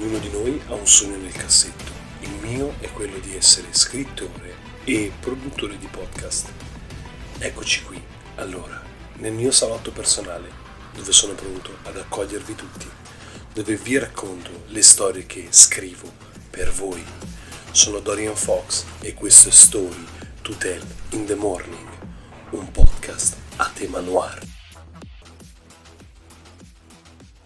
Ognuno di noi ha un sogno nel cassetto. Il mio è quello di essere scrittore e produttore di podcast. Eccoci qui, allora, nel mio salotto personale, dove sono pronto ad accogliervi tutti, dove vi racconto le storie che scrivo per voi. Sono Dorian Fox e questo è Story to Tell in the Morning, un podcast a tema noir.